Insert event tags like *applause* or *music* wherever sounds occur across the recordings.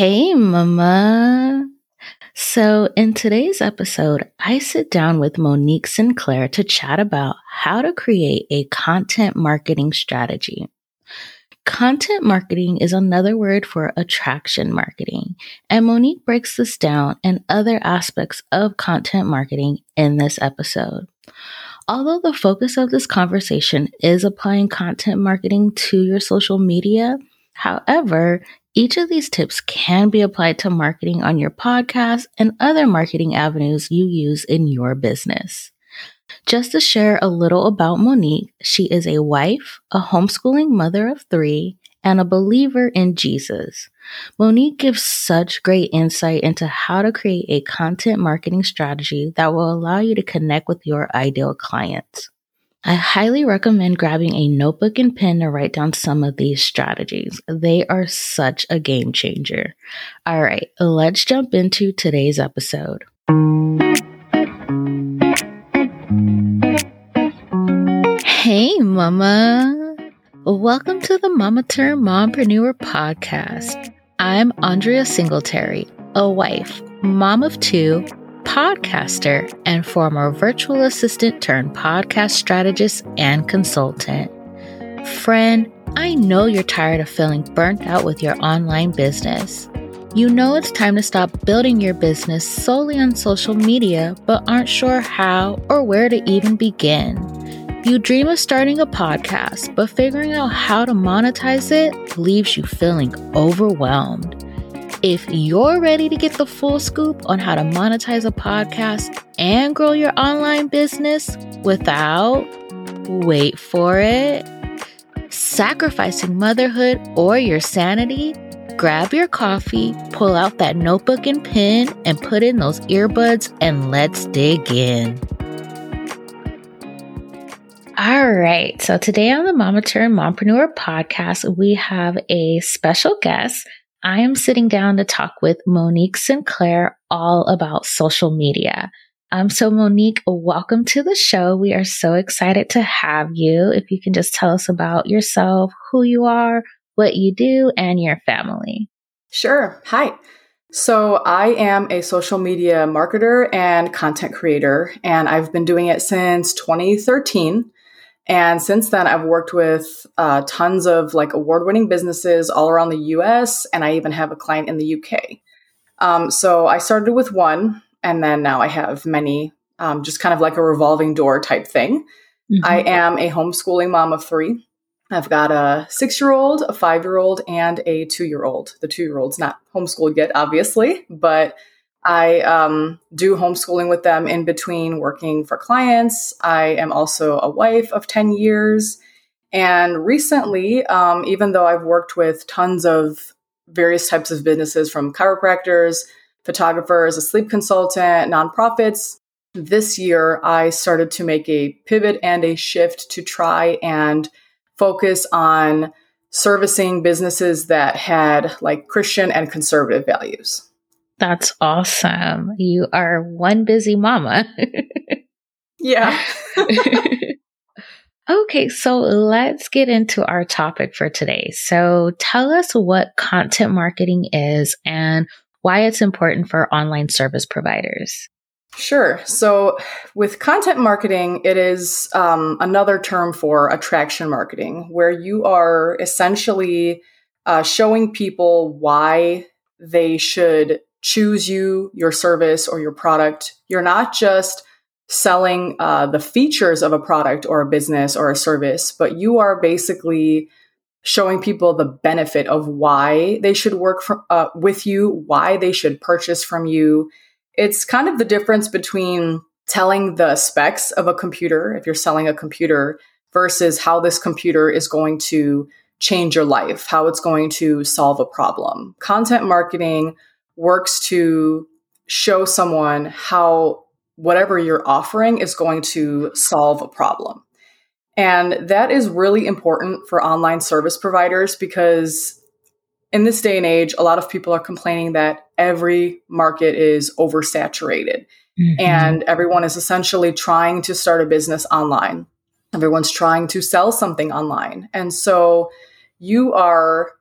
Hey, Mama. So, in today's episode, I sit down with Monique Sinclair to chat about how to create a content marketing strategy. Content marketing is another word for attraction marketing, and Monique breaks this down and other aspects of content marketing in this episode. Although the focus of this conversation is applying content marketing to your social media, however, each of these tips can be applied to marketing on your podcast and other marketing avenues you use in your business. Just to share a little about Monique, she is a wife, a homeschooling mother of three, and a believer in Jesus. Monique gives such great insight into how to create a content marketing strategy that will allow you to connect with your ideal clients. I highly recommend grabbing a notebook and pen to write down some of these strategies. They are such a game changer. All right, let's jump into today's episode. Hey, Mama. Welcome to the Mama Turned Mompreneur podcast. I'm Andria Singletary, a wife, mom of two, podcaster, and former virtual assistant turned podcast strategist and consultant. Friend, I know you're tired of feeling burnt out with your online business. You know it's time to stop building your business solely on social media, but aren't sure how or where to even begin. You dream of starting a podcast, but figuring out how to monetize it leaves you feeling overwhelmed. If you're ready to get the full scoop on how to monetize a podcast and grow your online business without, wait for it, sacrificing motherhood or your sanity, grab your coffee, pull out that notebook and pen, and put in those earbuds and let's dig in. All right. So today on the Mama Turned Mompreneur podcast, we have a special guest. I am sitting down to talk with Monique Sinclair all about social media. Um, so Monique, welcome to the show. We are so excited to have you. If you can just tell us about yourself, who you are, what you do, and your family. Sure. Hi. So, I am a social media marketer and content creator, and I've been doing it since 2013. And since then, I've worked with uh, tons of like award winning businesses all around the US, and I even have a client in the UK. Um, so I started with one, and then now I have many, um, just kind of like a revolving door type thing. Mm-hmm. I am a homeschooling mom of three. I've got a six year old, a five year old, and a two year old. The two year old's not homeschooled yet, obviously, but I um, do homeschooling with them in between working for clients. I am also a wife of 10 years. And recently, um, even though I've worked with tons of various types of businesses from chiropractors, photographers, a sleep consultant, nonprofits, this year I started to make a pivot and a shift to try and focus on servicing businesses that had like Christian and conservative values. That's awesome. You are one busy mama. yeah. *laughs* okay, so let's get into our topic for today. So tell us what content marketing is and why it's important for online service providers. Sure. So, with content marketing, it is um, another term for attraction marketing, where you are essentially uh, showing people why they should choose you, your service, or your product. You're not just selling uh, the features of a product or a business or a service, but you are basically showing people the benefit of why they should work for, uh, with you, why they should purchase from you. It's kind of the difference between telling the specs of a computer, if you're selling a computer, versus how this computer is going to change your life, how it's going to solve a problem. Content marketing works to show someone how whatever you're offering is going to solve a problem. And that is really important for online service providers because in this day and age, a lot of people are complaining that every market is oversaturated mm-hmm. and everyone is essentially trying to start a business online. Everyone's trying to sell something online. And so you are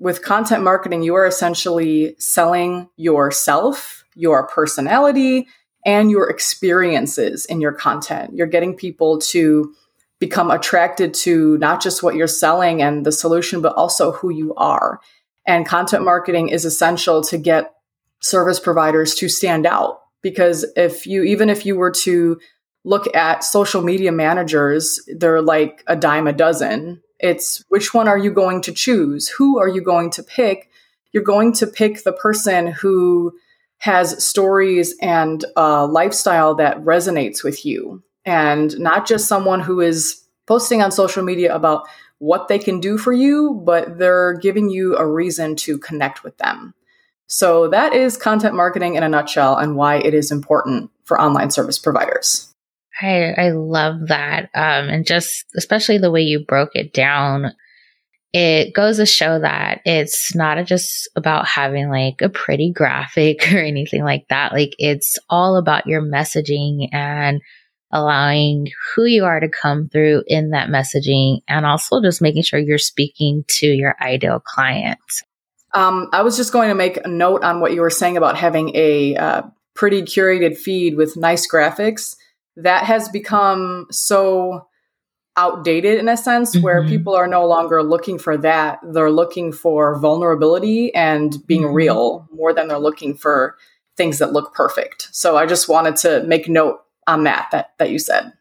with content marketing, you are essentially selling yourself, your personality, and your experiences in your content. You're getting people to become attracted to not just what you're selling and the solution, but also who you are. And content marketing is essential to get service providers to stand out because if you, even if you were to look at social media managers, they're like a dime a dozen. It's which one are you going to choose? Who are you going to pick? You're going to pick the person who has stories and a lifestyle that resonates with you and not just someone who is posting on social media about what they can do for you, but they're giving you a reason to connect with them. So that is content marketing in a nutshell and why it is important for online service providers. I, I love that. Um, and just especially the way you broke it down, it goes to show that it's not just about having like a pretty graphic *laughs* or anything like that. Like it's all about your messaging and allowing who you are to come through in that messaging and also just making sure you're speaking to your ideal client. Um, I was just going to make a note on what you were saying about having a uh, pretty curated feed with nice graphics. That has become so outdated in a sense mm-hmm. where people are no longer looking for that. They're looking for vulnerability and being mm-hmm. real more than they're looking for things that look perfect. So I just wanted to make note on that that that you said.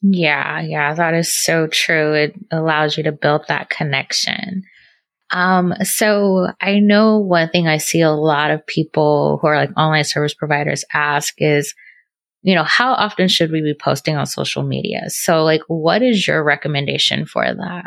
Yeah, yeah, that is so true. It allows you to build that connection. Um, so I know one thing I see a lot of people who are like online service providers ask is, you know, how often should we be posting on social media? So like, what is your recommendation for that?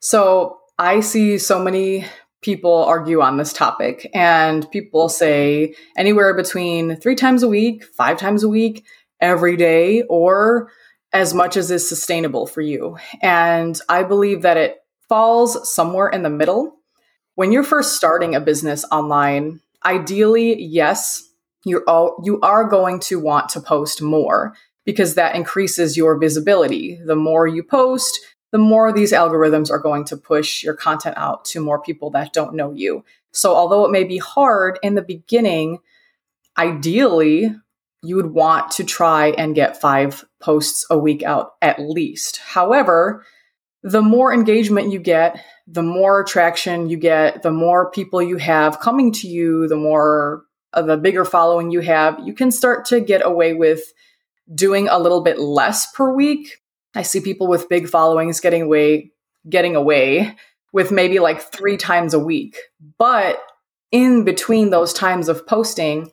So I see so many people argue on this topic and people say anywhere between three times a week, five times a week, every day, or as much as is sustainable for you. And I believe that it falls somewhere in the middle. When you're first starting a business online, ideally, yes, you're all, you are going to want to post more because that increases your visibility. The more you post, the more these algorithms are going to push your content out to more people that don't know you. So although it may be hard in the beginning, ideally, you would want to try and get five posts a week out at least. However, the more engagement you get, the more traction you get, the more people you have coming to you, the more uh, the bigger following you have, you can start to get away with doing a little bit less per week. I see people with big followings getting away getting away with maybe like 3 times a week. But in between those times of posting,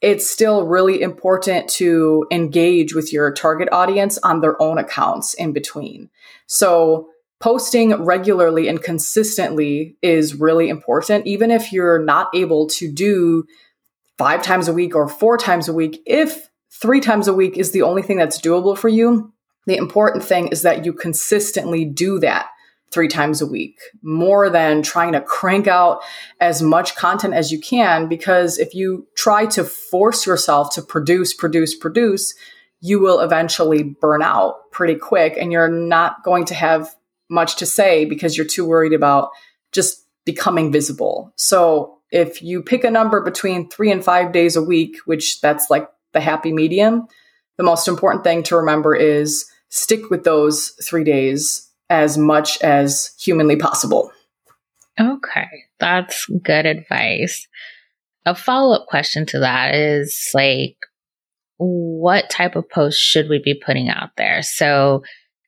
it's still really important to engage with your target audience on their own accounts in between. So, posting regularly and consistently is really important, even if you're not able to do five times a week or four times a week. If three times a week is the only thing that's doable for you, the important thing is that you consistently do that three times a week, more than trying to crank out as much content as you can. Because if you try to force yourself to produce, produce, produce, you will eventually burn out pretty quick and you're not going to have much to say because you're too worried about just becoming visible. So if you pick a number between three and five days a week, which that's like the happy medium, the most important thing to remember is stick with those three days as much as humanly possible. Okay, that's good advice. A follow up question to that is like, what type of posts should we be putting out there? So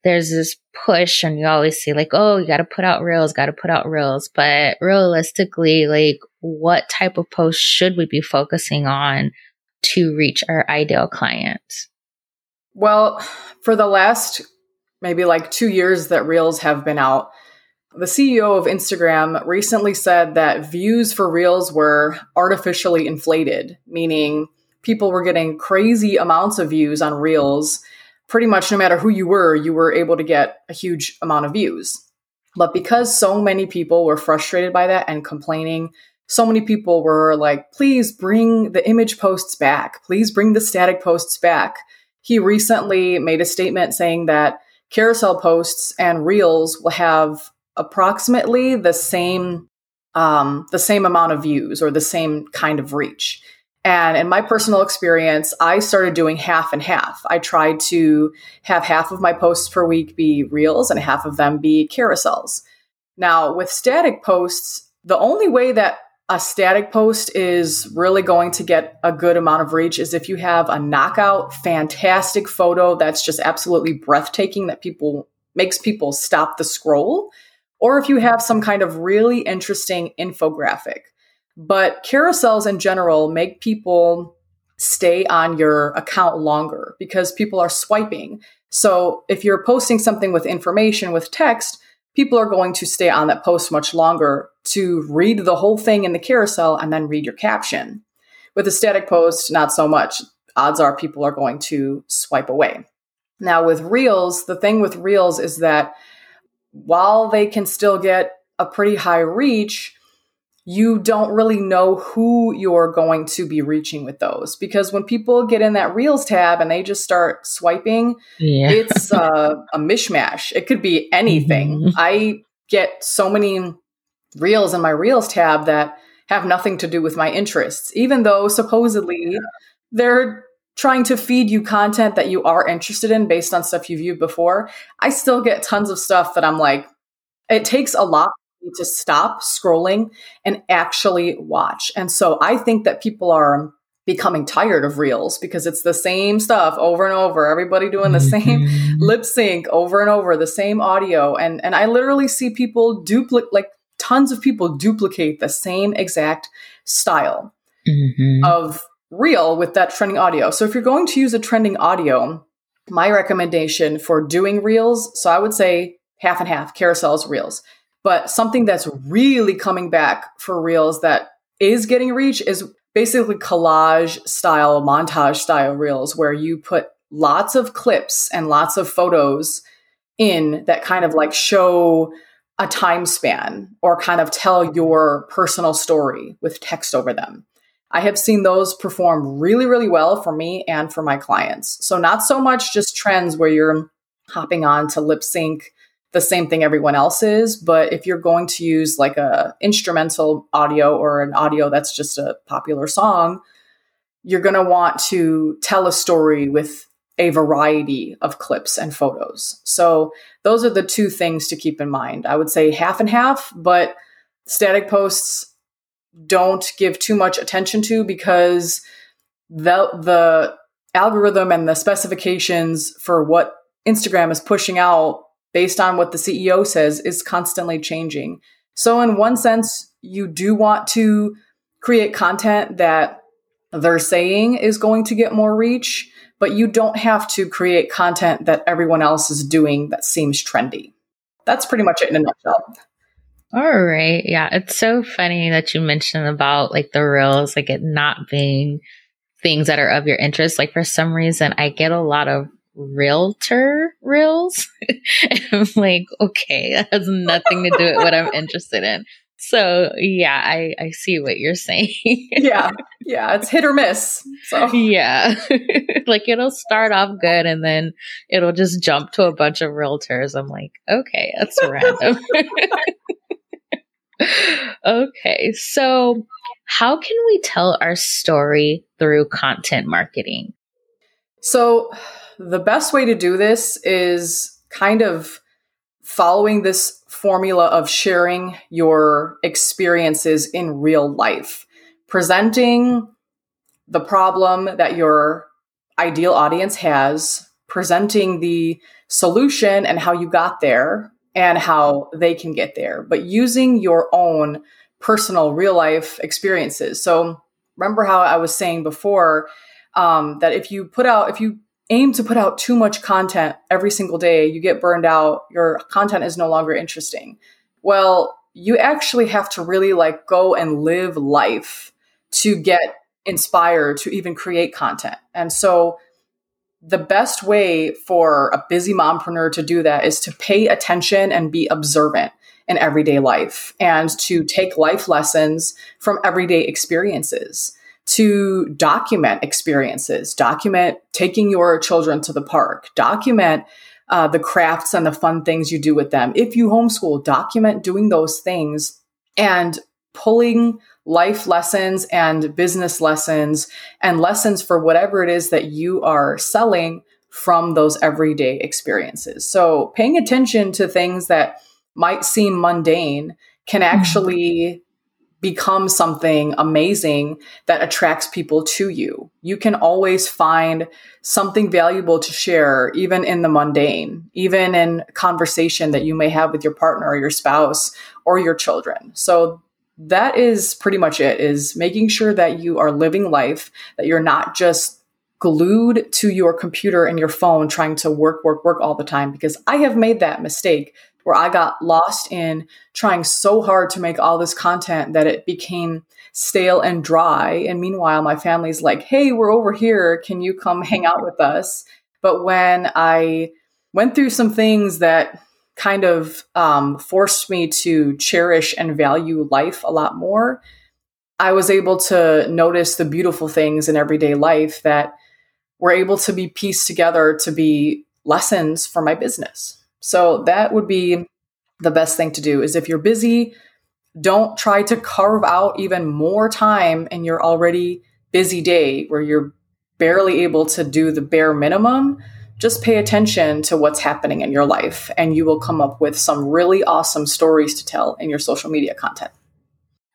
there's this push, and you always see, like, oh, you got to put out reels, got to put out reels. But realistically, like, what type of post should we be focusing on to reach our ideal client? Well, for the last maybe like two years that Reels have been out, the CEO of Instagram recently said that views for Reels were artificially inflated, meaning people were getting crazy amounts of views on Reels. Pretty much no matter who you were, you were able to get a huge amount of views. But because so many people were frustrated by that and complaining, so many people were like, please bring the image posts back. Please bring the static posts back. He recently made a statement saying that carousel posts and reels will have approximately the same um, the same amount of views or the same kind of reach. And in my personal experience, I started doing half and half. I tried to have half of my posts per week be reels and half of them be carousels. Now, with static posts, the only way that a static post is really going to get a good amount of reach is if you have a knockout, fantastic photo that's just absolutely breathtaking that people makes people stop the scroll, or if you have some kind of really interesting infographic. But carousels in general make people stay on your account longer because people are swiping. So if you're posting something with information with text, people are going to stay on that post much longer to read the whole thing in the carousel and then read your caption. With a static post, not so much. Odds are people are going to swipe away. Now, with Reels, the thing with Reels is that while they can still get a pretty high reach, you don't really know who you're going to be reaching with those. Because when people get in that reels tab and they just start swiping yeah. it's uh, *laughs* a mishmash. It could be anything. Mm-hmm. i get so many reels in my reels tab that have nothing to do with my interests even though supposedly they're trying to feed you content that you are interested in based on stuff you viewed before. I still get tons of stuff that i'm like it takes a lot to stop scrolling and actually watch. And so I think that people are becoming tired of reels because it's the same stuff over and over everybody doing the same mm-hmm. *laughs* lip sync over and over the same audio and and I literally see people duplicate like tons of people duplicate the same exact style mm-hmm. of reel with that trending audio. So if you're going to use a trending audio, my recommendation for doing reels, so I would say half and half carousels reels. But something that's really coming back for reels that is getting reach is basically collage style, montage style reels where you put lots of clips and lots of photos in that kind of like show a time span or kind of tell your personal story with text over them. I have seen those perform really, really well for me and for my clients. So, not so much just trends where you're hopping on to lip sync the same thing everyone else is but if you're going to use like a instrumental audio or an audio that's just a popular song you're going to want to tell a story with a variety of clips and photos. So those are the two things to keep in mind. I would say half and half but static posts don't give too much attention to because the the algorithm and the specifications for what Instagram is pushing out based on what the CEO says is constantly changing. So, in one sense, you do want to create content that they're saying is going to get more reach, but you don't have to create content that everyone else is doing that seems trendy. That's pretty much it in a nutshell. All right. Yeah. It's so funny that you mentioned about like the reels, like it not being things that are of your interest. Like for some reason, I get a lot of realtor reels. *laughs* I'm like, okay, *laughs* that has nothing to do with what I'm interested in. So yeah, I, I see what you're saying. *laughs* yeah. Yeah. It's hit or miss. So yeah. like it'll start off good and then it'll just jump to a bunch of realtors. I'm like, okay, that's random. okay. So how can we tell our story through content marketing? So the best way to do this is kind of following this formula of sharing your experiences in real life, presenting the problem that your ideal audience has, presenting the solution and how you got there and how they can get there, but using your own personal real life experiences. So, remember how I was saying before um, that if you put out, if you aim to put out too much content every single day, you get burned out, your content is no longer interesting. Well, you actually have to really like go and live life to get inspired to even create content. And so the best way for a busy mompreneur to do that is to pay attention and be observant in everyday life and to take life lessons from everyday experiences to document experiences, document taking your children to the park, document uh, the crafts and the fun things you do with them. If you homeschool, document doing those things and pulling life lessons and business lessons and lessons for whatever it is that you are selling from those everyday experiences. So paying attention to things that might seem mundane can mm-hmm. actually become something amazing that attracts people to you. You can always find something valuable to share, even in the mundane, even in conversation that you may have with your partner or your spouse or your children. So that is pretty much it is making sure that you are living life, that you're not just glued to your computer and your phone trying to work, work, work all the time. Because I have made that mistake where I got lost in trying so hard to make all this content that it became stale and dry. And meanwhile, my family's like, hey, we're over here. Can you come hang out with us? But when I went through some things that kind of um, forced me to cherish and value life a lot more, I was able to notice the beautiful things in everyday life that were able to be pieced together to be lessons for my business. So that would be the best thing to do is if you're busy, don't try to carve out even more time in your already busy day where you're barely able to do the bare minimum. Just pay attention to what's happening in your life, and you will come up with some really awesome stories to tell in your social media content.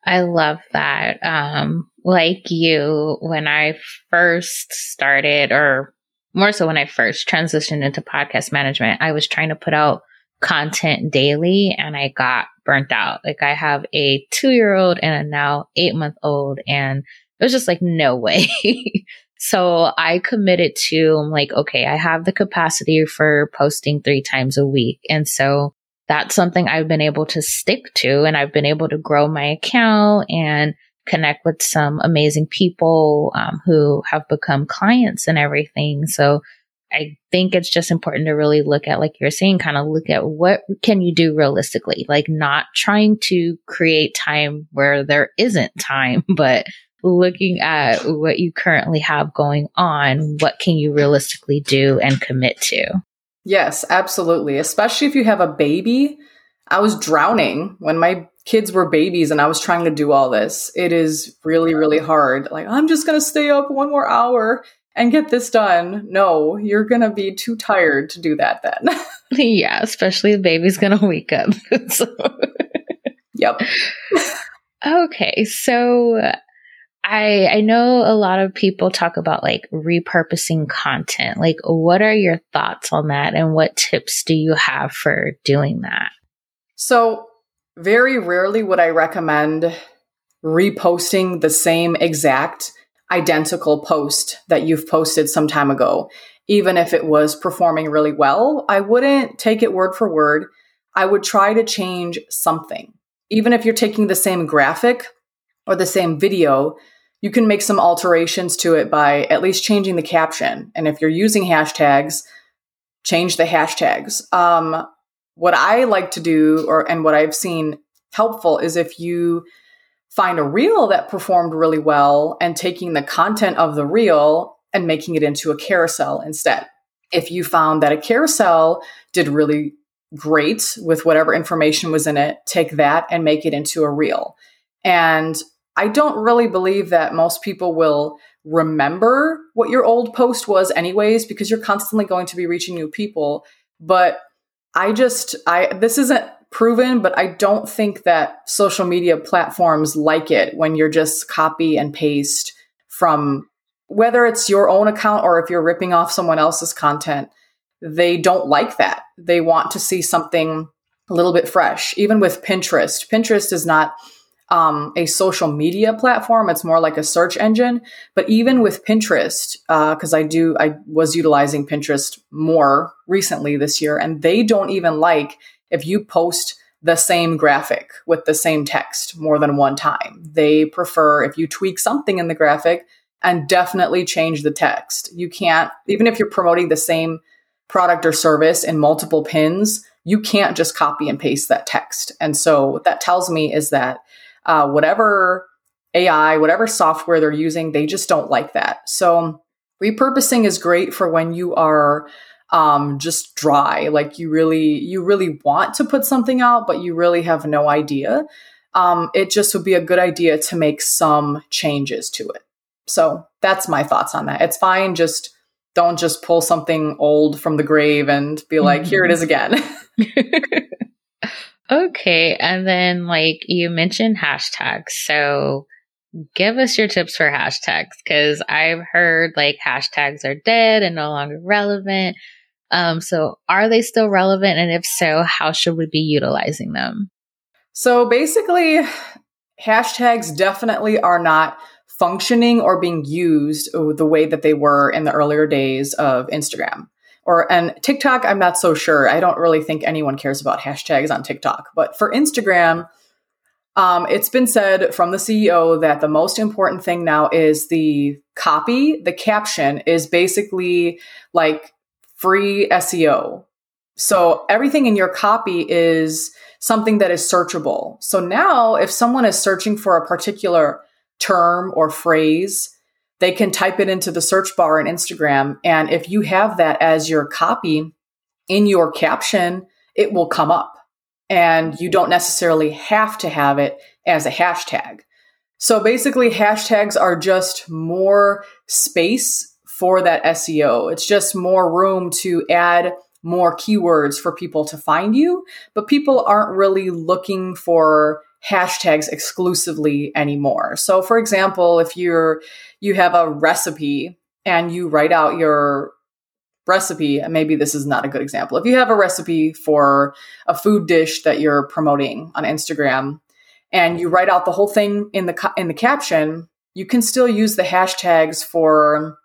I love that. Um, like you, when I first started, or more so when I first transitioned into podcast management, I was trying to put out content daily and I got burnt out. Like I have a two year old and a now eight month old and it was just like, no way. *laughs* so I committed to, I'm like, okay, I have the capacity for posting three times a week. And so that's something I've been able to stick to and I've been able to grow my account and connect with some amazing people um, who have become clients and everything. So I think it's just important to really look at, like you're saying, kind of look at what can you do realistically, like not trying to create time where there isn't time, *laughs* but looking at what you currently have going on, what can you realistically do and commit to? Yes, absolutely. Especially if you have a baby. I was drowning when my kids were babies and I was trying to do all this. It is really, really hard. Like, I'm just going to stay up one more hour and get this done. No, you're going to be too tired to do that then. *laughs* yeah, especially the baby's going to wake up. *laughs* so. Yep. okay, so I I know a lot of people talk about like repurposing content. Like what are your thoughts on that and what tips do you have for doing that? So, very rarely would I recommend reposting the same exact identical post that you've posted some time ago. Even if it was performing really well, I wouldn't take it word for word. I would try to change something. Even if you're taking the same graphic or the same video, you can make some alterations to it by at least changing the caption. And if you're using hashtags, change the hashtags. Um, what I like to do, or and what I've seen helpful, is if you find a reel that performed really well and taking the content of the reel and making it into a carousel instead. If you found that a carousel did really great with whatever information was in it, take that and make it into a reel. And I don't really believe that most people will remember what your old post was anyways because you're constantly going to be reaching new people, but I just I this isn't proven, but I don't think that social media platforms like it when you're just copy and paste from whether it's your own account or if you're ripping off someone else's content. They don't like that. They want to see something a little bit fresh. Even with Pinterest, Pinterest is not um, a social media platform. It's more like a search engine. But even with Pinterest, because uh, I do, I was utilizing Pinterest more recently this year, and they don't even like if you post the same graphic with the same text more than one time. They prefer if you tweak something in the graphic and definitely change the text. You can't, even if you're promoting the same product or service in multiple pins, you can't just copy and paste that text. And so what that tells me is that uh, whatever AI, whatever software they're using, they just don't like that. So repurposing is great for when you are um, just dry, like you really you really want to put something out, but you really have no idea. um, it just would be a good idea to make some changes to it. So that's my thoughts on that. It's fine. Just don't just pull something old from the grave and be like, mm-hmm. here it is again. *laughs* okay. And then, like, you mentioned hashtags. So give us your tips for hashtags because I've heard like hashtags are dead and no longer relevant. Um, so are they still relevant? And if so, how should we be utilizing them? So basically, hashtags definitely are not functioning or being used the way that they were in the earlier days of Instagram. Or and TikTok, I'm not so sure. I don't really think anyone cares about hashtags on TikTok. But for Instagram, um, it's been said from the CEO that the most important thing now is the copy. The caption is basically like free SEO. So everything in your copy is something that is searchable. So now if someone is searching for a particular term or phrase, they can type it into the search bar in Instagram. And if you have that as your copy in your caption, it will come up. And you don't necessarily have to have it as a hashtag. So basically, hashtags are just more space for that SEO. It's just more room to add more keywords for people to find you, but people aren't really looking for hashtags exclusively anymore. So for example, if you're you have a recipe and you write out your recipe, and maybe this is not a good example. If you have a recipe for a food dish that you're promoting on Instagram and you write out the whole thing in the in the caption, you can still use the hashtags for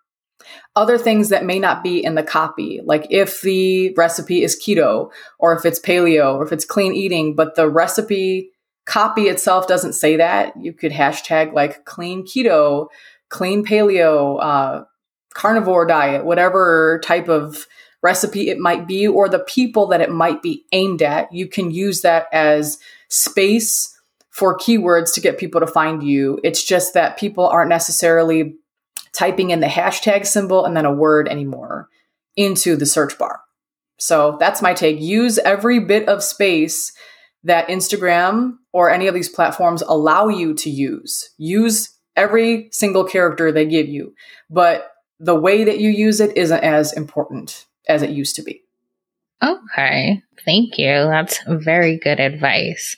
other things that may not be in the copy, like if the recipe is keto or if it's paleo or if it's clean eating, but the recipe copy itself doesn't say that, you could hashtag like clean keto, clean paleo, uh, carnivore diet, whatever type of recipe it might be, or the people that it might be aimed at. You can use that as space for keywords to get people to find you. It's just that people aren't necessarily typing in the hashtag symbol and then a word anymore into the search bar. So that's my take. Use every bit of space that Instagram or any of these platforms allow you to use. Use every single character they give you, but the way that you use it isn't as important as it used to be. Okay. Thank you. That's very good advice.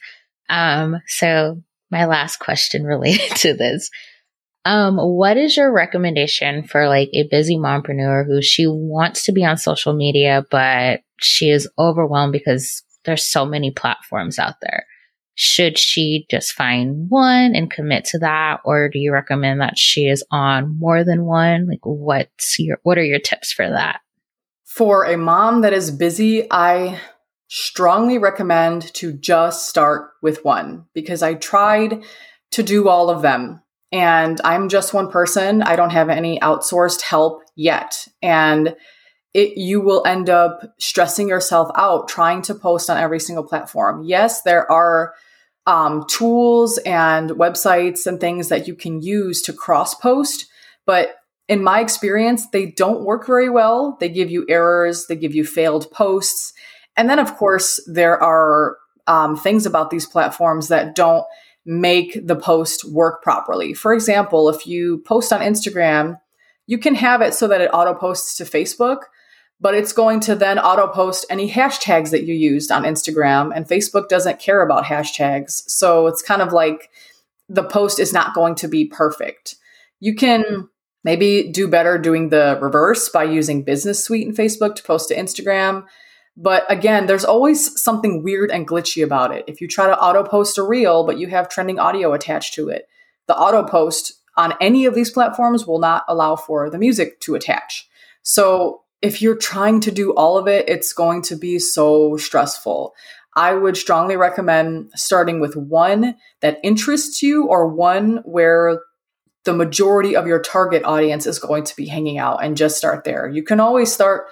Um, so my last question *laughs* related to this. Um, what is your recommendation for like a busy mompreneur who she wants to be on social media, but she is overwhelmed because there's so many platforms out there? Should she just find one and commit to that? Or do you recommend that she is on more than one? Like what's your, what are your tips for that? For a mom that is busy, I strongly recommend to just start with one because I tried to do all of them and I'm just one person. I don't have any outsourced help yet. And it, you will end up stressing yourself out trying to post on every single platform. Yes, there are um, tools and websites and things that you can use to cross post, but in my experience, they don't work very well. They give you errors, they give you failed posts. And then, of course, there are um, things about these platforms that don't make the post work properly. For example, if you post on Instagram, you can have it so that it auto posts to Facebook, but it's going to then auto post any hashtags that you used on Instagram, and Facebook doesn't care about hashtags. So it's kind of like the post is not going to be perfect. You can maybe do better doing the reverse by using Business Suite in Facebook to post to Instagram. But again, there's always something weird and glitchy about it. If you try to auto post a reel, but you have trending audio attached to it, the auto post on any of these platforms will not allow for the music to attach. So if you're trying to do all of it, it's going to be so stressful. I would strongly recommend starting with one that interests you or one where the majority of your target audience is going to be hanging out and just start there. You can always start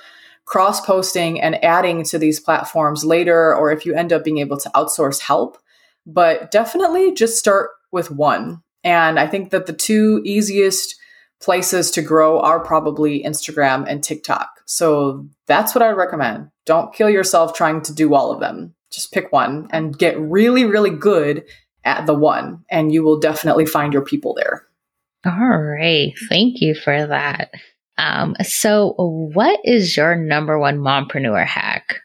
cross posting and adding to these platforms later, or if you end up being able to outsource help. But definitely just start with one. And I think that the two easiest places to grow are probably Instagram and TikTok. So that's what I recommend. Don't kill yourself trying to do all of them. Just pick one and get really, really good at the one, and you will definitely find your people there. All right. Thank you for that. Um, so, what is your number one mompreneur hack?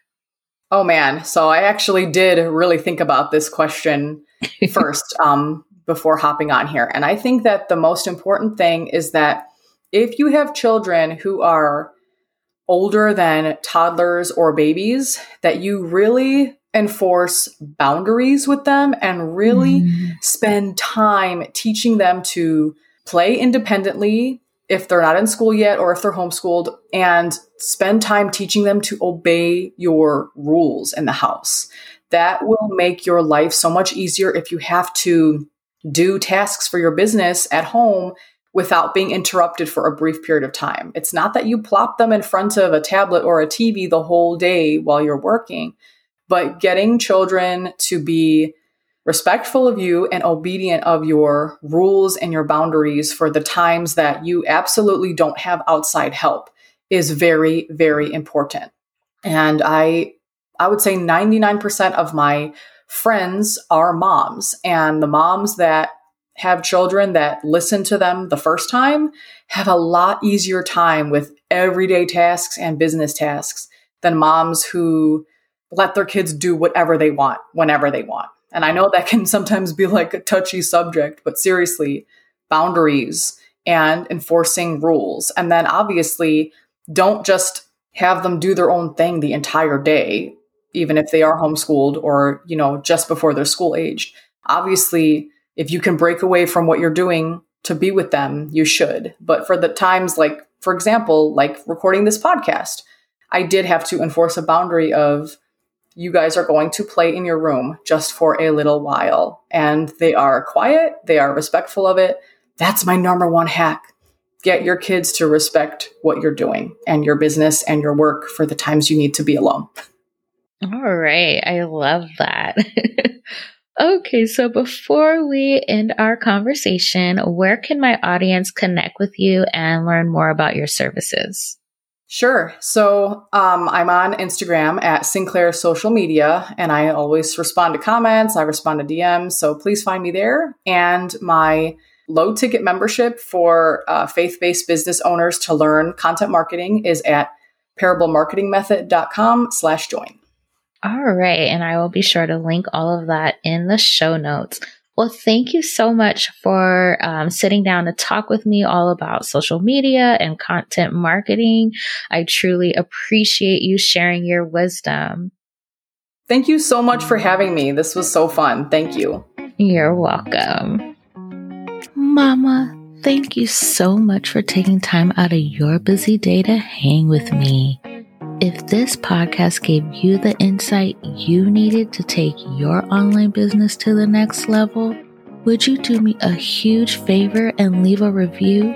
Oh man, so I actually did really think about this question *laughs* first um, before hopping on here, and I think that the most important thing is that if you have children who are older than toddlers or babies, that you really enforce boundaries with them and really mm. spend time teaching them to play independently if they're not in school yet or if they're homeschooled and spend time teaching them to obey your rules in the house. That will make your life so much easier if you have to do tasks for your business at home without being interrupted for a brief period of time. It's not that you plop them in front of a tablet or a TV the whole day while you're working, but getting children to be respectful of you and obedient of your rules and your boundaries for the times that you absolutely don't have outside help is very very important and i i would say 99% of my friends are moms and the moms that have children that listen to them the first time have a lot easier time with everyday tasks and business tasks than moms who let their kids do whatever they want whenever they want and I know that can sometimes be like a touchy subject, but seriously, boundaries and enforcing rules. And then obviously, don't just have them do their own thing the entire day, even if they are homeschooled or, you know, just before they're school aged. Obviously, if you can break away from what you're doing to be with them, you should. But for the times like, for example, like recording this podcast, I did have to enforce a boundary of you guys are going to play in your room just for a little while. And they are quiet, they are respectful of it. That's my number one hack. Get your kids to respect what you're doing and your business and your work for the times you need to be alone. *laughs* All right. I love that. *laughs* okay. So before we end our conversation, where can my audience connect with you and learn more about your services? Sure. So um, I'm on Instagram at Sinclair Social Media, and I always respond to comments. I respond to DMs. So please find me there. And my low ticket membership for uh, faith based business owners to learn content marketing is at parablemarketingmethod.com slash join. All right. And I will be sure to link all of that in the show notes. Well, thank you so much for um, sitting down to talk with me all about social media and content marketing. I truly appreciate you sharing your wisdom. Thank you so much for having me. This was so fun. Thank you. You're welcome. Mama, thank you so much for taking time out of your busy day to hang with me. If this podcast gave you the insight you needed to take your online business to the next level, would you do me a huge favor and leave a review?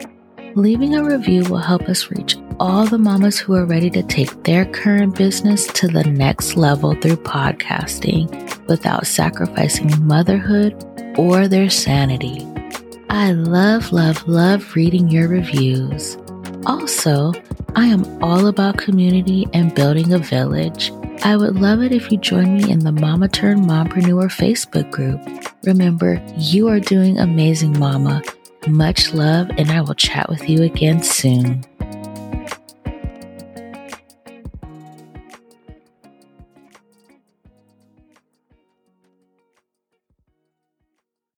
Leaving a review will help us reach all the mamas who are ready to take their current business to the next level through podcasting without sacrificing motherhood or their sanity. I love, love, love reading your reviews. Also, I am all about community and building a village. I would love it if you join me in the Mama Turned Mompreneur Facebook group. Remember, you are doing amazing, Mama. Much love, and I will chat with you again soon.